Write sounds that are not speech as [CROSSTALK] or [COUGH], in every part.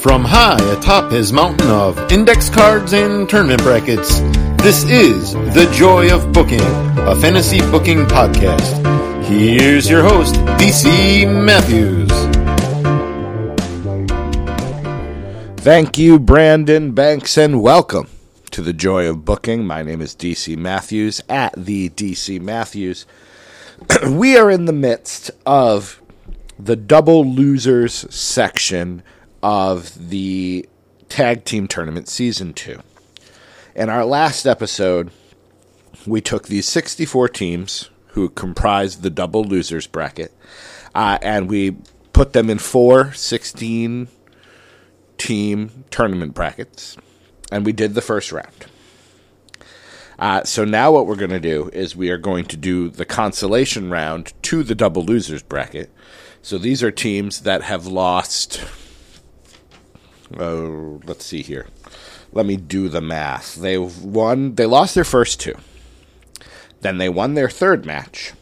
From high atop his mountain of index cards and tournament brackets, this is The Joy of Booking, a fantasy booking podcast. Here's your host, DC Matthews. Thank you, Brandon Banks, and welcome to The Joy of Booking. My name is DC Matthews at the DC Matthews. [CLEARS THROAT] we are in the midst of the double losers section of the tag team tournament season two. In our last episode, we took these 64 teams who comprised the double losers bracket uh, and we put them in four 16 team tournament brackets and we did the first round. Uh, so now what we're going to do is we are going to do the consolation round to the double losers bracket. So these are teams that have lost Oh, let's see here. Let me do the math. They won. They lost their first two. Then they won their third match,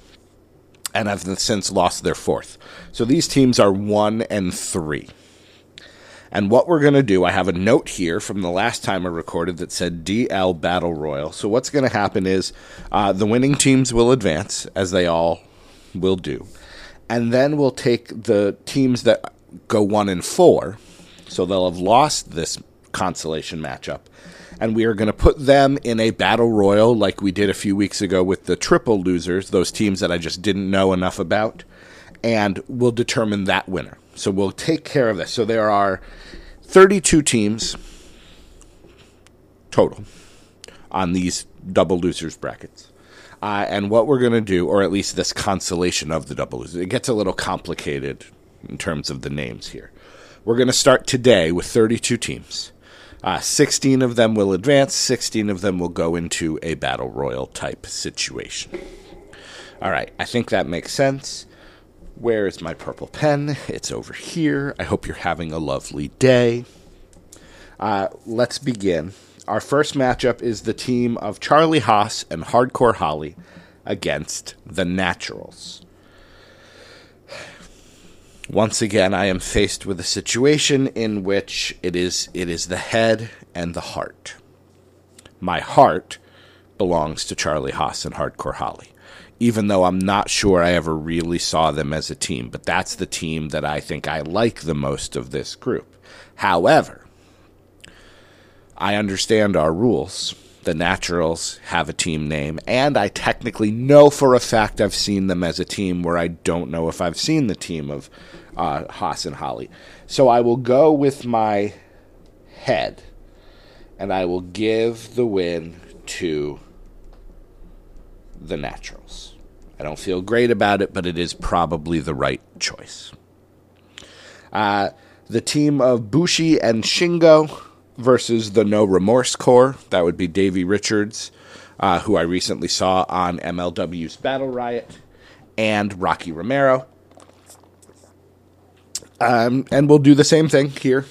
and have since lost their fourth. So these teams are one and three. And what we're going to do, I have a note here from the last time I recorded that said DL Battle Royal. So what's going to happen is uh, the winning teams will advance, as they all will do. And then we'll take the teams that go one and four so they'll have lost this consolation matchup. And we are going to put them in a battle royal like we did a few weeks ago with the triple losers, those teams that I just didn't know enough about. And we'll determine that winner. So we'll take care of this. So there are 32 teams total on these double losers brackets. Uh, and what we're going to do, or at least this consolation of the double losers, it gets a little complicated in terms of the names here. We're going to start today with 32 teams. Uh, 16 of them will advance, 16 of them will go into a battle royal type situation. All right, I think that makes sense. Where is my purple pen? It's over here. I hope you're having a lovely day. Uh, let's begin. Our first matchup is the team of Charlie Haas and Hardcore Holly against the Naturals. Once again, I am faced with a situation in which it is it is the head and the heart. My heart belongs to Charlie Haas and Hardcore Holly, even though I'm not sure I ever really saw them as a team. But that's the team that I think I like the most of this group. However, I understand our rules. The Naturals have a team name, and I technically know for a fact I've seen them as a team where I don't know if I've seen the team of uh, Haas and Holly. So I will go with my head, and I will give the win to the Naturals. I don't feel great about it, but it is probably the right choice. Uh, the team of Bushi and Shingo versus the No Remorse Corps. That would be Davey Richards, uh, who I recently saw on MLW's Battle Riot, and Rocky Romero. Um, and we'll do the same thing here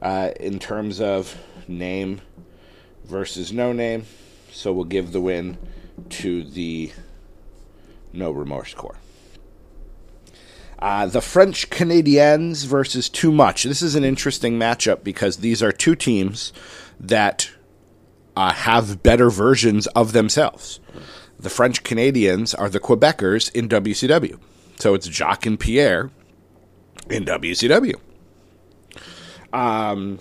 uh, in terms of name versus no name. So we'll give the win to the No Remorse Corps. Uh, the French Canadiens versus Too Much. This is an interesting matchup because these are two teams that uh, have better versions of themselves. The French Canadians are the Quebecers in WCW. So it's Jacques and Pierre in WCW. Um,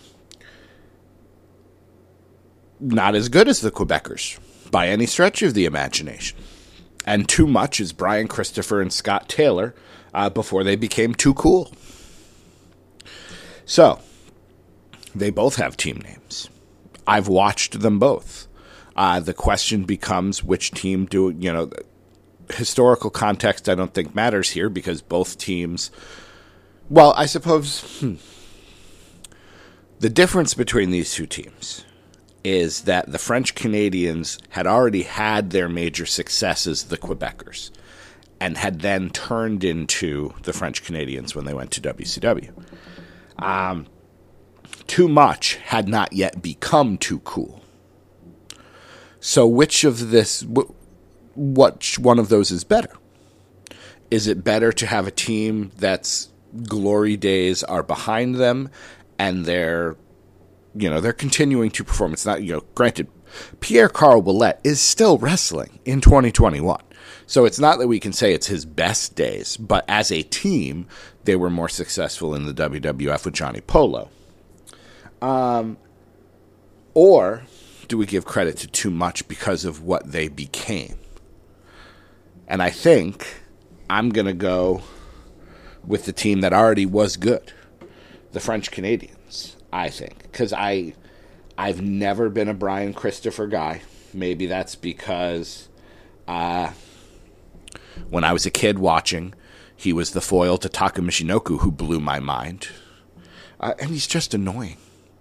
not as good as the Quebecers by any stretch of the imagination. And too much is Brian Christopher and Scott Taylor uh, before they became too cool. So, they both have team names. I've watched them both. Uh, the question becomes which team do, you know, historical context I don't think matters here because both teams well, I suppose hmm, the difference between these two teams is that the French Canadians had already had their major successes, the Quebecers, and had then turned into the French Canadians when they went to WCW. Um, too much had not yet become too cool. So, which of this, which one of those is better? Is it better to have a team that's glory days are behind them and they're you know they're continuing to perform. It's not you know granted, Pierre Carl Ouellet is still wrestling in 2021. So it's not that we can say it's his best days, but as a team, they were more successful in the WWF with Johnny Polo. Um, or do we give credit to too much because of what they became? And I think I'm going to go with the team that already was good, the French Canadians. I think because I I've never been a Brian Christopher guy. Maybe that's because uh, when I was a kid watching, he was the foil to Taka Michinoku, who blew my mind, uh, and he's just annoying.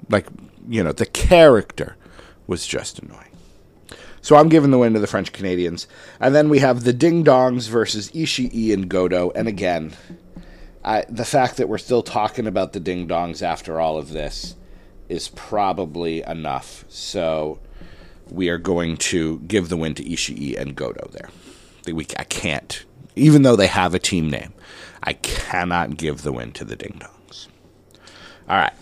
Like you know, the character was just annoying. So I'm giving the win to the French Canadians. And then we have the Ding Dongs versus Ishii and Goto. And again, I, the fact that we're still talking about the Ding Dongs after all of this is probably enough. So we are going to give the win to Ishii and Goto there. We, I can't, even though they have a team name, I cannot give the win to the Ding Dongs. All right.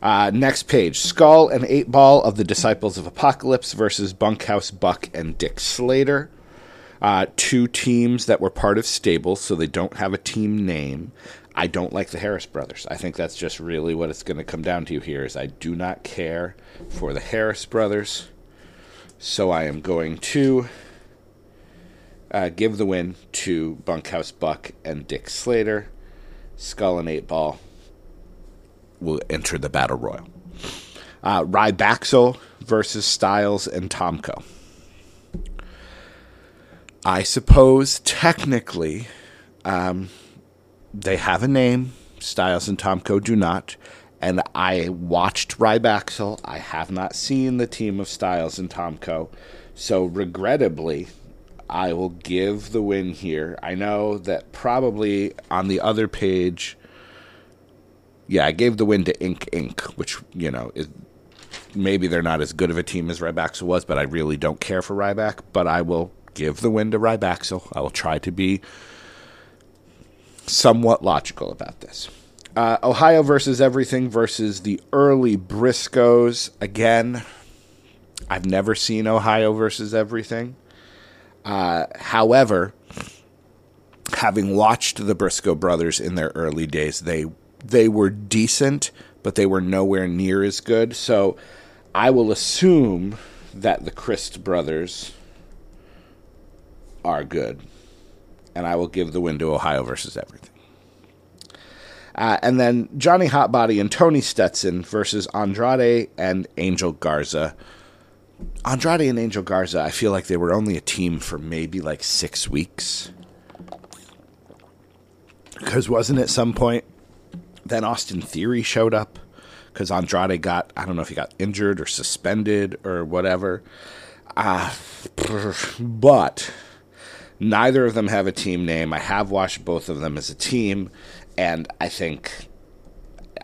Uh, next page Skull and Eight Ball of the Disciples of Apocalypse versus Bunkhouse Buck and Dick Slater. Uh, two teams that were part of stables, so they don't have a team name. I don't like the Harris brothers. I think that's just really what it's going to come down to here. Is I do not care for the Harris brothers, so I am going to uh, give the win to Bunkhouse Buck and Dick Slater. Skull and Eight Ball will enter the battle royal. Uh, Rybaxel versus Styles and Tomko. I suppose technically um, they have a name. Styles and Tomko do not. And I watched Rybaxel. I have not seen the team of Styles and Tomko. So, regrettably, I will give the win here. I know that probably on the other page yeah, I gave the win to Ink Inc., which you know is maybe they're not as good of a team as Rybaxel was, but I really don't care for Ryback. But I will give the win to Rybaxel. I will try to be somewhat logical about this. Uh, Ohio versus everything versus the early Briscoes. Again, I've never seen Ohio versus everything. Uh, however, having watched the Briscoe brothers in their early days, they they were decent, but they were nowhere near as good. So I will assume that the Crist brothers are good. And I will give the win to Ohio versus everything. Uh, and then Johnny Hotbody and Tony Stetson versus Andrade and Angel Garza. Andrade and Angel Garza, I feel like they were only a team for maybe like six weeks. Because wasn't it some point then Austin Theory showed up because Andrade got, I don't know if he got injured or suspended or whatever. Uh, but neither of them have a team name. I have watched both of them as a team, and I think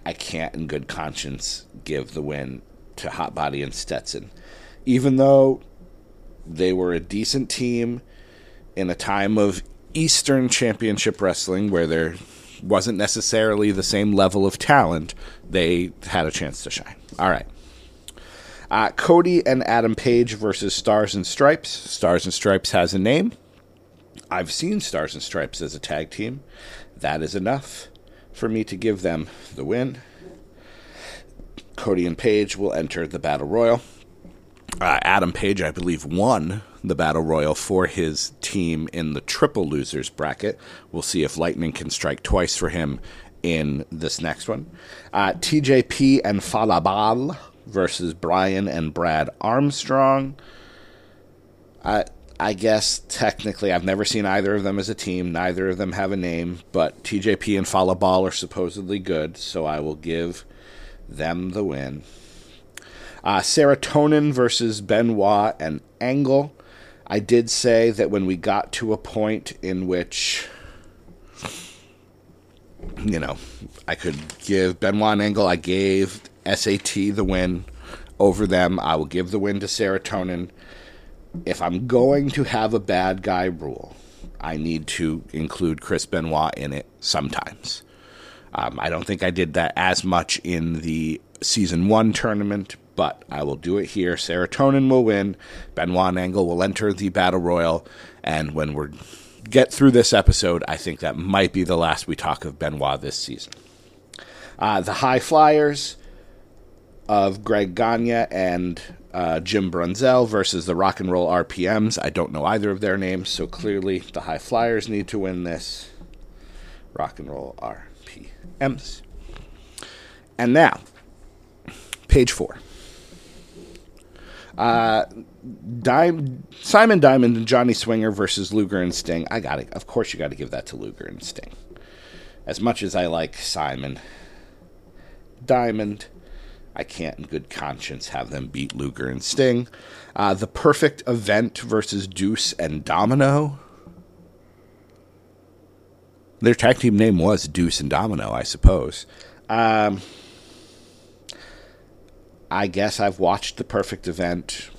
I can't, in good conscience, give the win to Hot Body and Stetson. Even though they were a decent team in a time of Eastern Championship Wrestling where they're wasn't necessarily the same level of talent, they had a chance to shine. All right. Uh, Cody and Adam Page versus Stars and Stripes. Stars and Stripes has a name. I've seen Stars and Stripes as a tag team. That is enough for me to give them the win. Cody and Page will enter the Battle Royal. Uh, Adam Page, I believe, won the Battle Royal for his team in the triple losers bracket. We'll see if Lightning can strike twice for him in this next one. Uh, TJP and Fallah Bahh versus Brian and Brad Armstrong. I, I guess technically I've never seen either of them as a team. Neither of them have a name, but TJP and Fallah Bahh are supposedly good, so I will give them the win. Uh, Serotonin versus Benoit and Angle. I did say that when we got to a point in which, you know, I could give Benoit and Angle, I gave SAT the win over them. I will give the win to Serotonin. If I'm going to have a bad guy rule, I need to include Chris Benoit in it sometimes. Um, I don't think I did that as much in the season one tournament, but I will do it here. Serotonin will win. Benoit and Angle will enter the battle royal, and when we get through this episode, I think that might be the last we talk of Benoit this season. Uh, the High Flyers of Greg Gagne and uh, Jim Brunzell versus the Rock and Roll RPMs. I don't know either of their names, so clearly the High Flyers need to win this. Rock and Roll RPMs. And now, page four. Uh, Dime, Simon Diamond and Johnny Swinger versus Luger and Sting. I got it. Of course, you got to give that to Luger and Sting. As much as I like Simon Diamond, I can't, in good conscience, have them beat Luger and Sting. Uh, the perfect event versus Deuce and Domino. Their tag team name was Deuce and Domino, I suppose. Um, I guess I've watched the perfect event.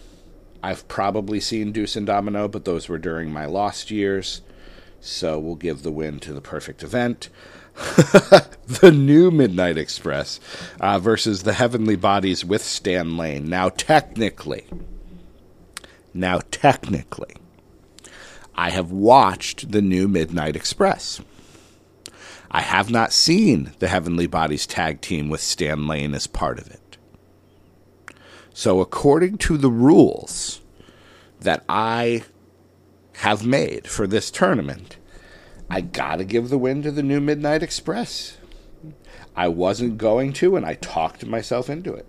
I've probably seen Deuce and Domino, but those were during my lost years. So we'll give the win to the perfect event. [LAUGHS] the new Midnight Express uh, versus the Heavenly Bodies with Stan Lane. Now, technically, now technically, I have watched the new Midnight Express. I have not seen the Heavenly Bodies tag team with Stan Lane as part of it. So, according to the rules that I have made for this tournament, I got to give the win to the new Midnight Express. I wasn't going to, and I talked myself into it.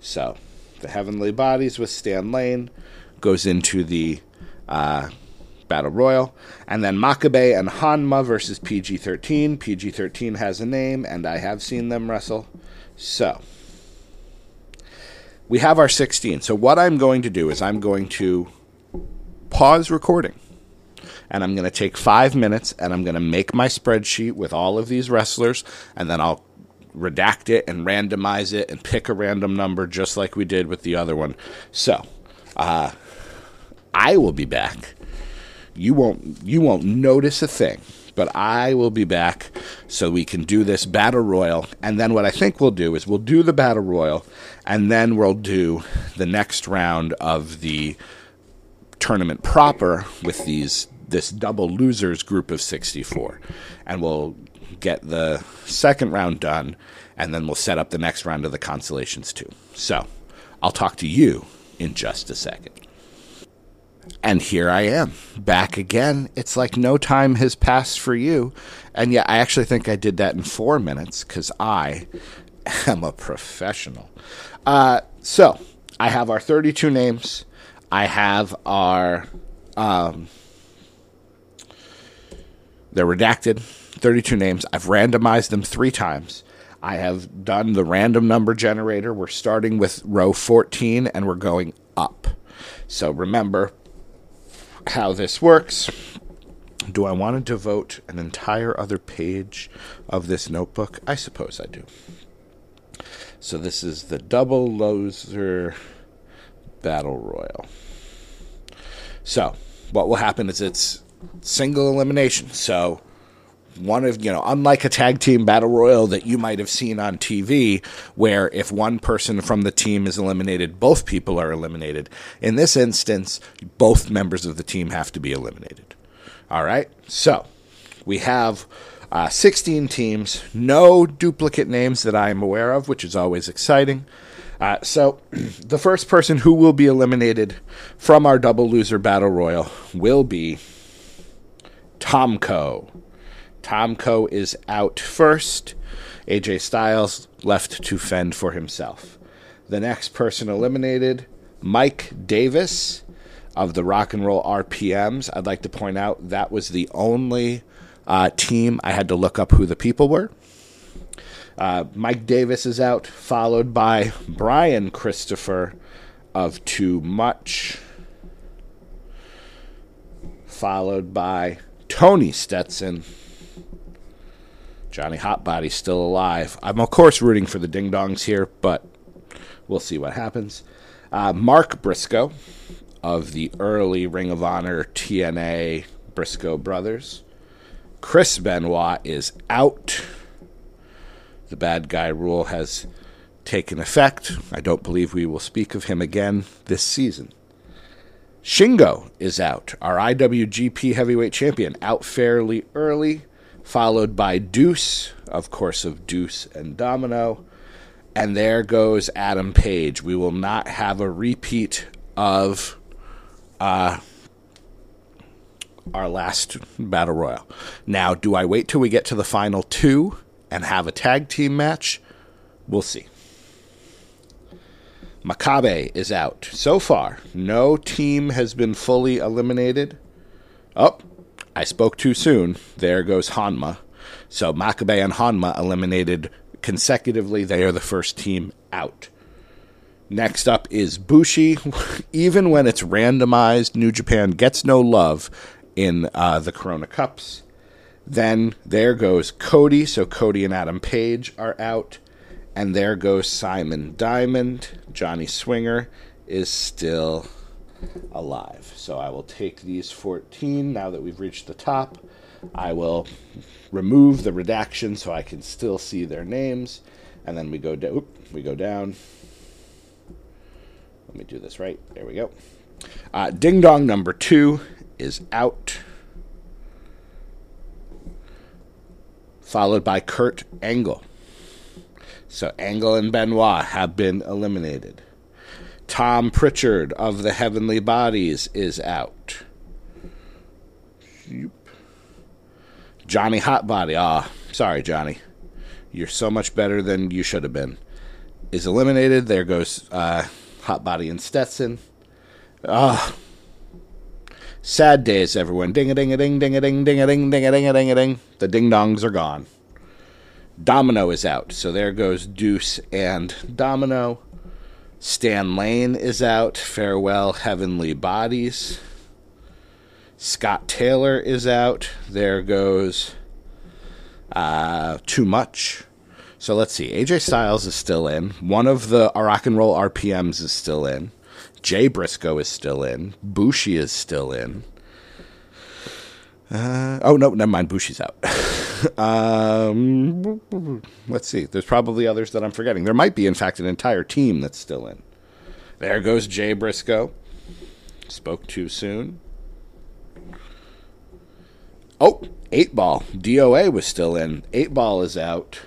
So, the Heavenly Bodies with Stan Lane goes into the uh, Battle Royal. And then Makabe and Honma versus PG 13. PG 13 has a name, and I have seen them wrestle. So, we have our 16. So what I'm going to do is I'm going to pause recording. And I'm going to take five minutes and I'm going to make my spreadsheet with all of these wrestlers. And then I'll redact it and randomize it and pick a random number just like we did with the other one. So, uh, I will be back. You won't you won't notice a thing but I will be back so we can do this battle royal. And then what I think we'll do is we'll do the battle royal, and then we'll do the next round of the tournament proper with these this double losers group of 64 and we'll get the second round done and then we'll set up the next round of the consolations too so i'll talk to you in just a second and here I am, back again. It's like no time has passed for you. And yet, I actually think I did that in four minutes because I am a professional. Uh, so, I have our 32 names. I have our. Um, they're redacted, 32 names. I've randomized them three times. I have done the random number generator. We're starting with row 14 and we're going up. So remember, how this works. Do I want to devote an entire other page of this notebook? I suppose I do. So this is the double loser battle royal. So what will happen is it's single elimination. So one of you know unlike a tag team battle royal that you might have seen on TV where if one person from the team is eliminated both people are eliminated in this instance both members of the team have to be eliminated. All right? So we have uh, 16 teams no duplicate names that i am aware of which is always exciting. Uh, so [CLEARS THROAT] the first person who will be eliminated from our double loser battle royal will be tomko Tomko is out first. AJ Styles left to fend for himself. The next person eliminated, Mike Davis of the Rock and Roll RPMs. I'd like to point out that was the only uh, team I had to look up who the people were. Uh, Mike Davis is out, followed by Brian Christopher of Too Much, followed by Tony Stetson Johnny Hotbody's still alive. I'm, of course, rooting for the Ding Dongs here, but we'll see what happens. Uh, Mark Briscoe of the early Ring of Honor TNA Briscoe Brothers. Chris Benoit is out. The bad guy rule has taken effect. I don't believe we will speak of him again this season. Shingo is out, our IWGP Heavyweight Champion, out fairly early, followed by Deuce, of course, of Deuce and Domino. And there goes Adam Page. We will not have a repeat of uh, our last battle royal. Now, do I wait till we get to the final two and have a tag team match? We'll see. Makabe is out. So far, no team has been fully eliminated. Oh, I spoke too soon. There goes Honma. So Makabe and Honma eliminated consecutively. They are the first team out. Next up is Bushi. [LAUGHS] Even when it's randomized, New Japan gets no love in uh, the Corona Cups. Then there goes Cody. So Cody and Adam Page are out. And there goes Simon Diamond. Johnny Swinger is still alive. So I will take these 14 now that we've reached the top. I will remove the redaction so I can still see their names. And then we go, do- we go down. Let me do this right. There we go. Uh, Ding Dong number two is out. Followed by Kurt Angle. So Angle and Benoit have been eliminated. Tom Prichard of the Heavenly Bodies is out. Johnny Hotbody, ah, sorry, Johnny. You're so much better than you should have been. Is eliminated. There goes uh, Hotbody and Stetson. Ah. Sad days, everyone. Ding a ding a ding ding a ding ding a ding ding a ding a ding a ding. The ding dongs are gone. Domino is out, so there goes Deuce and Domino. Stan Lane is out. Farewell, Heavenly Bodies. Scott Taylor is out. There goes uh, Too Much. So let's see. AJ Styles is still in. One of the Rock and Roll RPMs is still in. Jay Briscoe is still in. Bushi is still in. Uh, oh, no, never mind. Bushi's out. [LAUGHS] um, let's see. There's probably others that I'm forgetting. There might be, in fact, an entire team that's still in. There goes Jay Briscoe. Spoke too soon. Oh, eight ball. DOA was still in. Eight ball is out.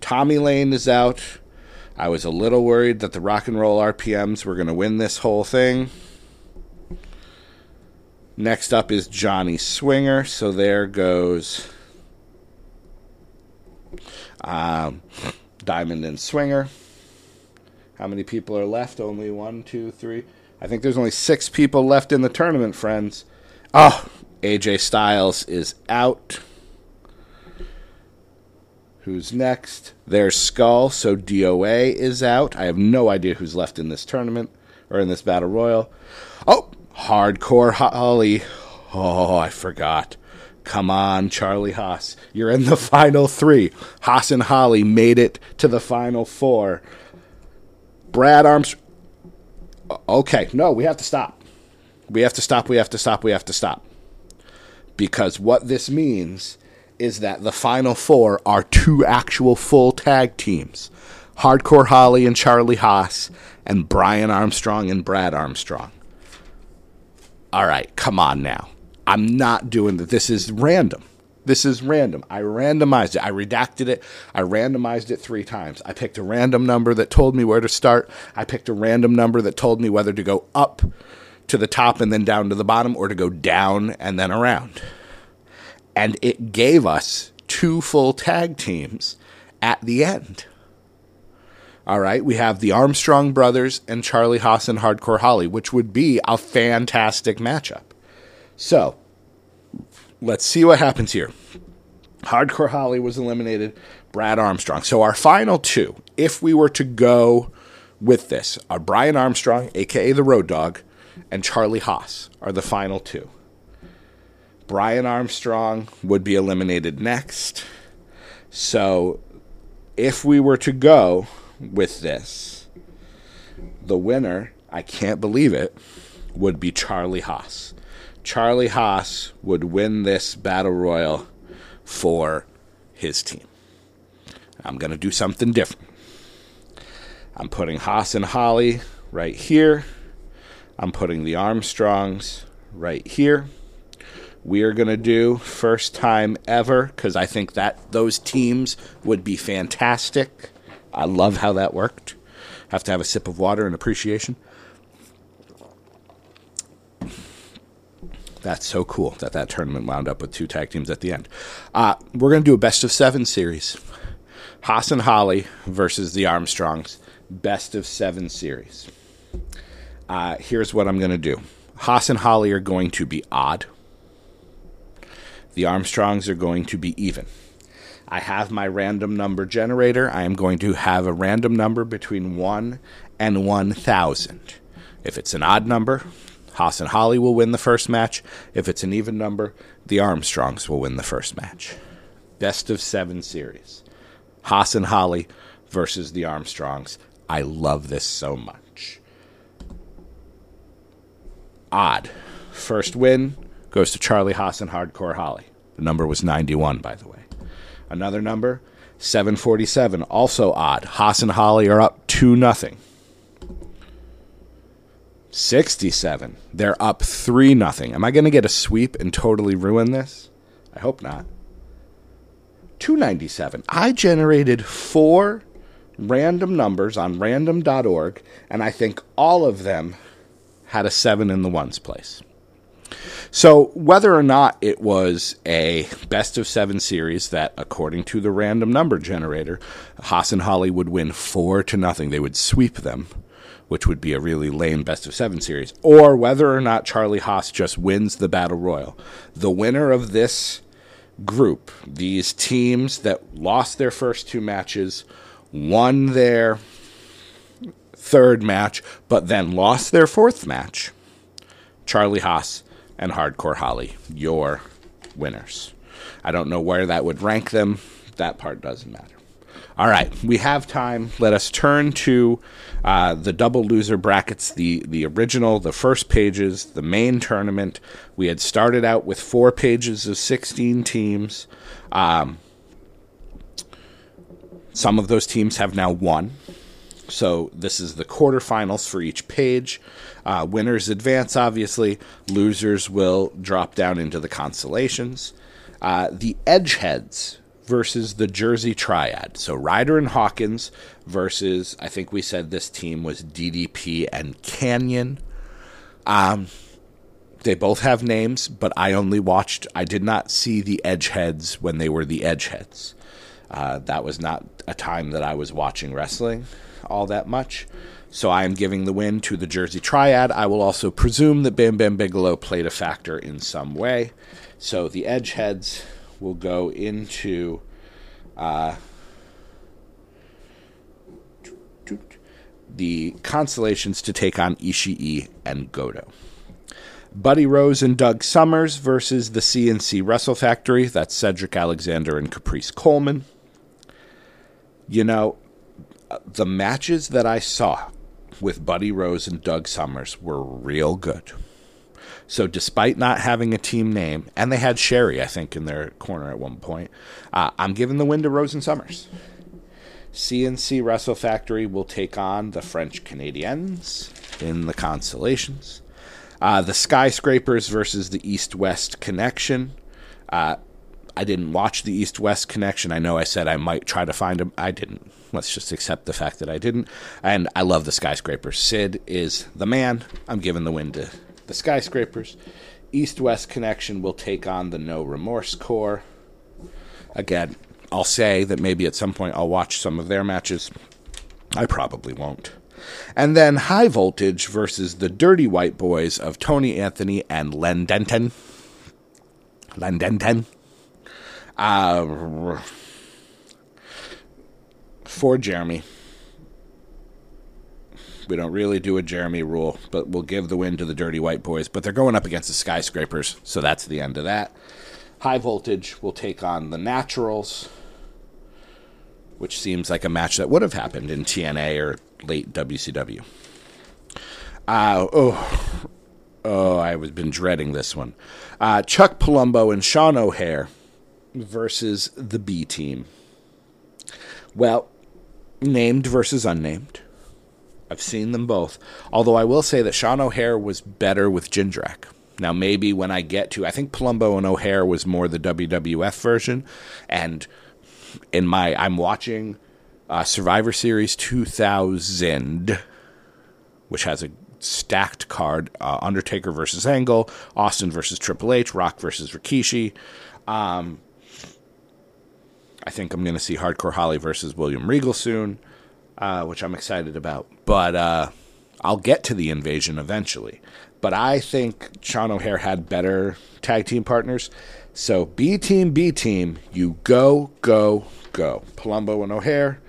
Tommy Lane is out. I was a little worried that the rock and roll RPMs were going to win this whole thing. Next up is Johnny Swinger. So there goes um, Diamond and Swinger. How many people are left? Only one, two, three. I think there's only six people left in the tournament, friends. Oh, AJ Styles is out. Who's next? There's Skull, so DOA is out. I have no idea who's left in this tournament or in this battle royal. Oh, Hardcore Holly. Oh, I forgot. Come on, Charlie Haas. You're in the final three. Haas and Holly made it to the final four. Brad Armstrong. Okay, no, we have to stop. We have to stop. We have to stop. We have to stop because what this means is that the final four are two actual full tag teams Hardcore Holly and Charlie Haas, and Brian Armstrong and Brad Armstrong. All right, come on now. I'm not doing that. This is random. This is random. I randomized it. I redacted it. I randomized it three times. I picked a random number that told me where to start. I picked a random number that told me whether to go up to the top and then down to the bottom or to go down and then around. And it gave us two full tag teams at the end. All right, we have the Armstrong brothers and Charlie Haas and Hardcore Holly, which would be a fantastic matchup. So, let's see what happens here. Hardcore Holly was eliminated, Brad Armstrong. So, our final two, if we were to go with this, are Brian Armstrong, aka the Road Dog, and Charlie Haas are the final two. Brian Armstrong would be eliminated next. So if we were to go with this, the winner, I can't believe it, would be Charlie Haas. Charlie Haas would win this battle royal for his team. I'm going to do something different. I'm putting Haas and Holly right here. I'm putting the Armstrongs right here. We are going to do first time ever because I think that those teams would be fantastic. I love how that worked. Have to have a sip of water and appreciation. That's so cool that that tournament wound up with two tag teams at the end. Uh, we're going to do a best of seven series. Haas and Holly versus the Armstrongs. Best of seven series. Uh, here's what I'm going to do Haas and Holly are going to be odd, the Armstrongs are going to be even. I have my random number generator. I am going to have a random number between 1 and 1,000. If it's an odd number, Haas and Holly will win the first match. If it's an even number, the Armstrongs will win the first match. Best of seven series. Haas and Holly versus the Armstrongs. I love this so much. Odd. First win goes to Charlie Haas and Hardcore Holly. The number was 91, by the way. Another number, 747, also odd. Haas and Holly are up 2 nothing. 67. They're up 3 nothing. Am I going to get a sweep and totally ruin this? I hope not. 297. I generated four random numbers on random.org, and I think all of them had a 7 in the ones place. So, whether or not it was a best of seven series that, according to the random number generator, Haas and Holly would win four to nothing, they would sweep them, which would be a really lame best of seven series, or whether or not Charlie Haas just wins the Battle Royal, the winner of this group, these teams that lost their first two matches, won their third match, but then lost their fourth match, Charlie Haas and Hardcore Holly, your winners. I don't know where that would rank them. That part doesn't matter. All right, we have time. Let us turn to uh, the double loser brackets, the, the original, the first pages, the main tournament. We had started out with four pages of 16 teams. Um, some of those teams have now won. So this is the quarterfinals for each page. Uh, winners advance, obviously. Losers will drop down into the constellations. Uh, the Edgeheads versus the Jersey Triad. So Ryder and Hawkins versus, I think we said this team was DDP and Kanyon. Um, they both have names, but I only watched, I did not see the Edgeheads when they were the Edgeheads. Uh, that was not a time that I was watching wrestling all that much. So I am giving the win to the Jersey Triad. I will also presume that Bam Bam Bigelow played a factor in some way. So the Edgeheads will go into uh, the constellations to take on Ishii and Goto. Buddy Rose and Doug Somers versus the CNC Wrestle Factory. That's Cedric Alexander and Caprice Coleman. You know, the matches that I saw with Buddy Rose and Doug Somers were real good. So, despite not having a team name, and they had Sherry, I think, in their corner at one point, uh, I'm giving the win to Rose and Somers. CNC Wrestle Factory will take on the French Canadiens in the Constellations. Uh, the Skyscrapers versus the East West Connection. Uh, I didn't watch the East West Connection. I know I said I might try to find them. I didn't. Let's just accept the fact that I didn't. And I love the Skyscrapers. Sid is the man. I'm giving the win to the skyscrapers. East West Connection will take on the No Remorse Corps. Again, I'll say that maybe at some point I'll watch some of their matches. I probably won't. And then High Voltage versus the Dirty White Boys of Tony Anthony and Len Denton. Len Denton. Uh, for Jeremy. We don't really do a Jeremy rule, but we'll give the win to the Dirty White Boys. But they're going up against the Skyscrapers, so that's the end of that. High Voltage will take on the Naturals, which seems like a match that would have happened in TNA or late WCW. Uh, oh, oh, I've been dreading this one. Uh, Chuck Palumbo and Sean O'Haire versus the B Team. Well, named versus unnamed. I've seen them both. Although I will say that Sean O'Haire was better with Jindrak. Now, maybe when I get to, I think Palumbo and O'Haire was more the WWF version. And in my, I'm watching uh, Survivor Series 2000, which has a stacked card uh, Undertaker versus Angle, Austin versus Triple H, Rock versus Rikishi. Um, I think I'm going to see Hardcore Holly versus William Regal soon, uh, which I'm excited about. But uh, I'll get to the invasion eventually. But I think Sean O'Haire had better tag team partners. So B team, B team, you go, go, go. Palumbo and O'Haire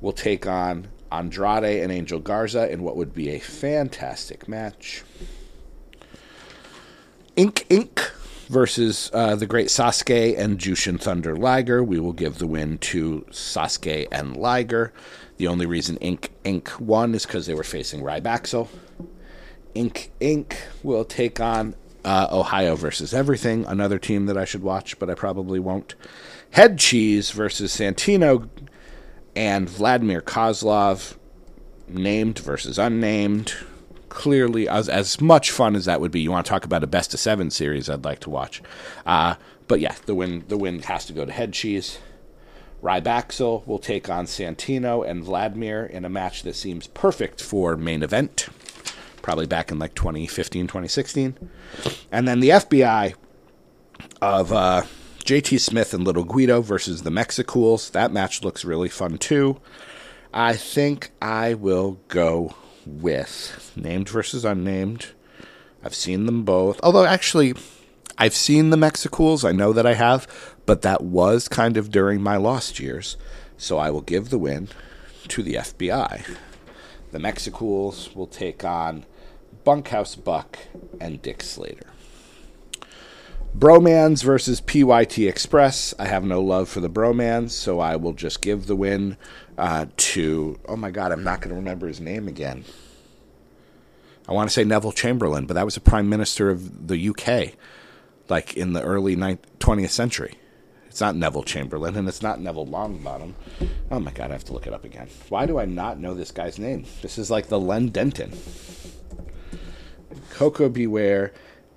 will take on Andrade and Angel Garza in what would be a fantastic match. Ink Inc. versus uh, the great Sasuke and Jushin Thunder Liger. We will give the win to Sasuke and Liger. The only reason Ink Inc. won is because they were facing Rybaxel. Ink Inc. will take on uh, Ohio versus Everything, another team that I should watch, but I probably won't. Head Cheese versus Santino and Vladimir Kozlov, named versus unnamed. Clearly, as, as much fun as that would be, you want to talk about a best of seven series, I'd like to watch. Uh, but yeah, the win the win has to go to Head Cheese. Rybaxel will take on Santino and Vladimir in a match that seems perfect for main event, probably back in like 2015, 2016. And then the FBI of uh, JT Smith and Little Guido versus the Mexicools. That match looks really fun too. I think I will go with named versus unnamed. I've seen them both. Although, actually, I've seen the Mexicools. I know that I have, but that was kind of during my lost years. So I will give the win to the FBI. The Mexicools will take on Bunkhouse Buck and Dick Slater. Bromans versus PYT Express. I have no love for the Bromans, so I will just give the win uh, to. Oh my God, I'm not going to remember his name again. I want to say Neville Chamberlain, but that was a prime minister of the UK, like in the early 20th century. It's not Neville Chamberlain, and it's not Neville Longbottom. Oh my God, I have to look it up again. Why do I not know this guy's name? This is like the Len Denton. Koko B. Ware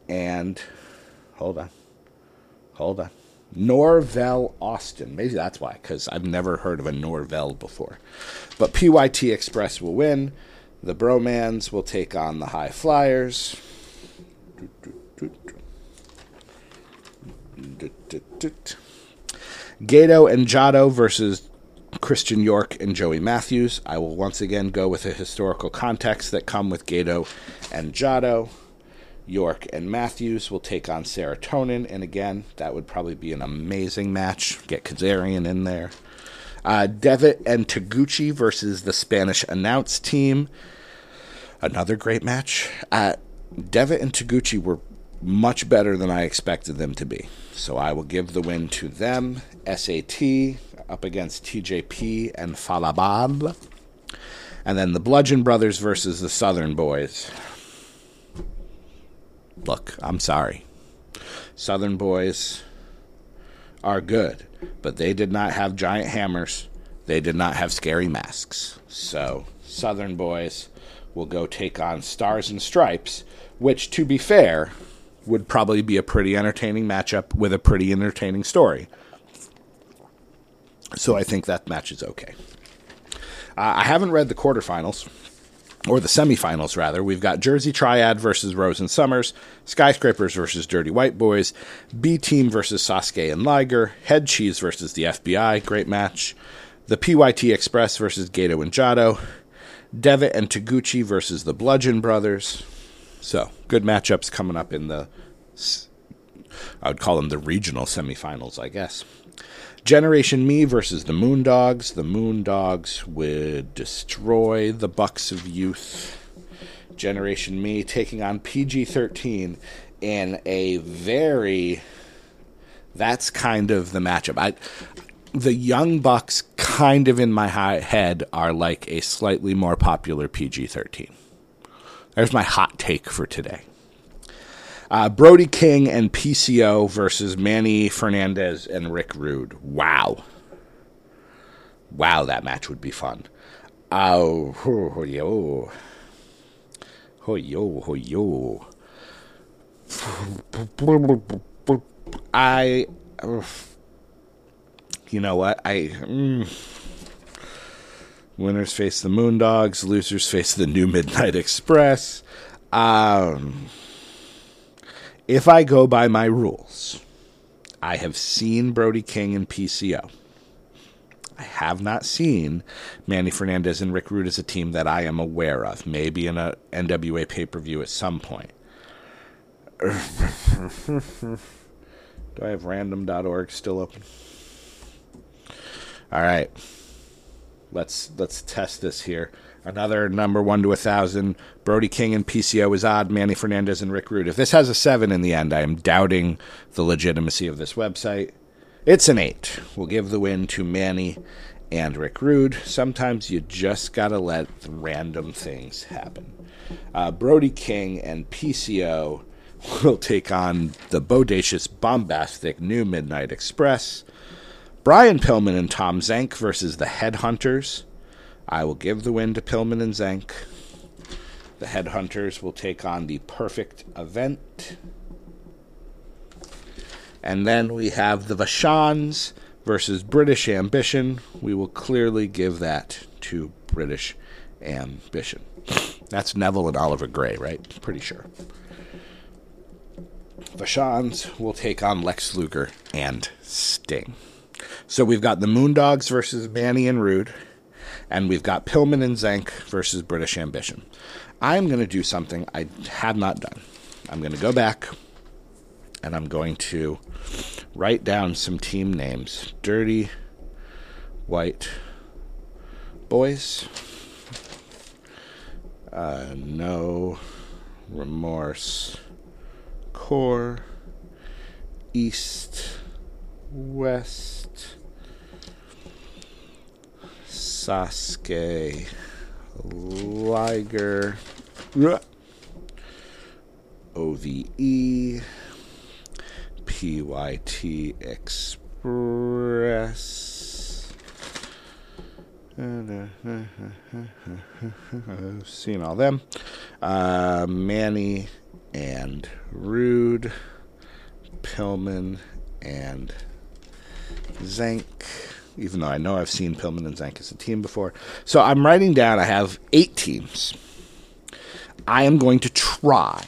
and Hold on. Hold on. Norvell Austin. Maybe that's why, because I've never heard of a Norvell before. But PYT Express will win. The Bromans will take on the High Flyers. Gedo and Jado versus Christian York and Joey Matthews. I will once again go with the historical context that come with Gedo and Jado. York and Matthews will take on Serotonin, and again, that would probably be an amazing match. Get Kazarian in there. Uh, Devitt and Taguchi versus the Spanish announce team. Another great match. Uh, Devitt and Taguchi were much better than I expected them to be. So I will give the win to them. SAT up against TJP and Fallah Bahh. And then the Bludgeon Brothers versus the Southern Boys look, I'm sorry. Southern boys are good, but they did not have giant hammers. They did not have scary masks. So, Southern boys will go take on Stars and Stripes, which, to be fair, would probably be a pretty entertaining matchup with a pretty entertaining story. So, I think that match is okay. Uh, I haven't read the quarterfinals or the semifinals rather. We've got Jersey Triad versus Rose and Somers, Skyscrapers versus Dirty White Boys, B Team versus Sasuke and Liger, Head Cheese versus the FBI, great match. The PYT Express versus Gedo and Jado, Devitt and Taguchi versus the Bludgeon Brothers. So, good matchups coming up in the I would call them the regional semifinals, I guess. Generation Me versus the Moondogs. The Moondogs would destroy the Bucks of Youth. Generation Me taking on PG 13 in a very. That's kind of the matchup. I, the Young Bucks, kind of in my head, are like a slightly more popular PG 13. There's my hot take for today. Uh, Brody King and PCO versus Manny Fernandez and Rick Rude. Wow. Wow, that match would be fun. Oh, ho, yo. Ho, yo, ho, yo. I. You know what? I. Mm, winners face the Moondogs, losers face the New Midnight Express. Um, if I go by my rules, I have seen Brody King and PCO. I have not seen Manny Fernandez and Rick Rude as a team that I am aware of. Maybe in a NWA pay per view at some point. [LAUGHS] Do I have random.org still open? All right. Let's let's test this here. Another number one to a thousand. Brody King and PCO is odd. Manny Fernandez and Rick Rude. If this has a seven in the end, I am doubting the legitimacy of this website. It's an eight. We'll give the win to Manny and Rick Rude. Sometimes you just gotta let random things happen. Uh, Brody King and PCO [LAUGHS] will take on the bodacious, bombastic New Midnight Express. Brian Pillman and Tom Zenk versus the Headhunters. I will give the win to Pillman and Zenk. The Headhunters will take on the Perfect Event. And then we have the Vachons versus British Ambition. We will clearly give that to British Ambition. That's Neville and Oliver Grey, right? Pretty sure. Vachons will take on Lex Luger and Sting. So we've got the Moondogs versus Manny and Rude, and we've got Pillman and Zenk versus British Ambition. I'm going to do something I have not done. I'm going to go back and I'm going to write down some team names. Dirty White Boys. Uh, no Remorse. Corps. East. West. Sasuke. Liger. OVE. PYT Express. [LAUGHS] I've seen all them. Uh, Manny and Rude. Pillman and Zenk. Even though I know I've seen Pillman and Zenk as a team before. So I'm writing down, I have eight teams. I am going to try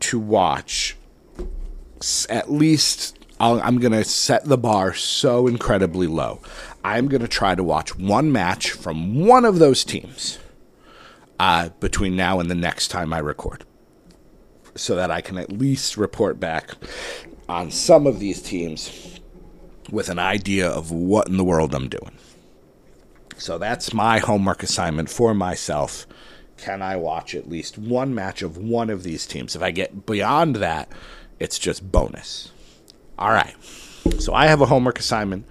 to watch at least i am going to set the bar so incredibly low. I'm going to try to watch one match from one of those teams uh, between now and the next time I record so that I can at least report back on some of these teams with an idea of what in the world I'm doing. So that's my homework assignment for myself. Can I watch at least one match of one of these teams? If I get beyond that, it's just bonus. All right. So I have a homework assignment.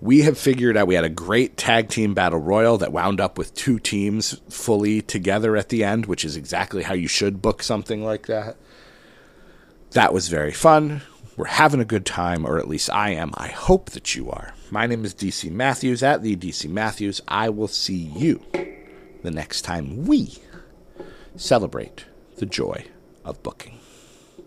We have figured out we had a great tag team battle royal that wound up with two teams fully together at the end, which is exactly how you should book something like that. That was very fun. We're having a good time, or at least I am. I hope that you are. My name is DC Matthews at the DC Matthews. I will see you the next time we celebrate the joy of booking.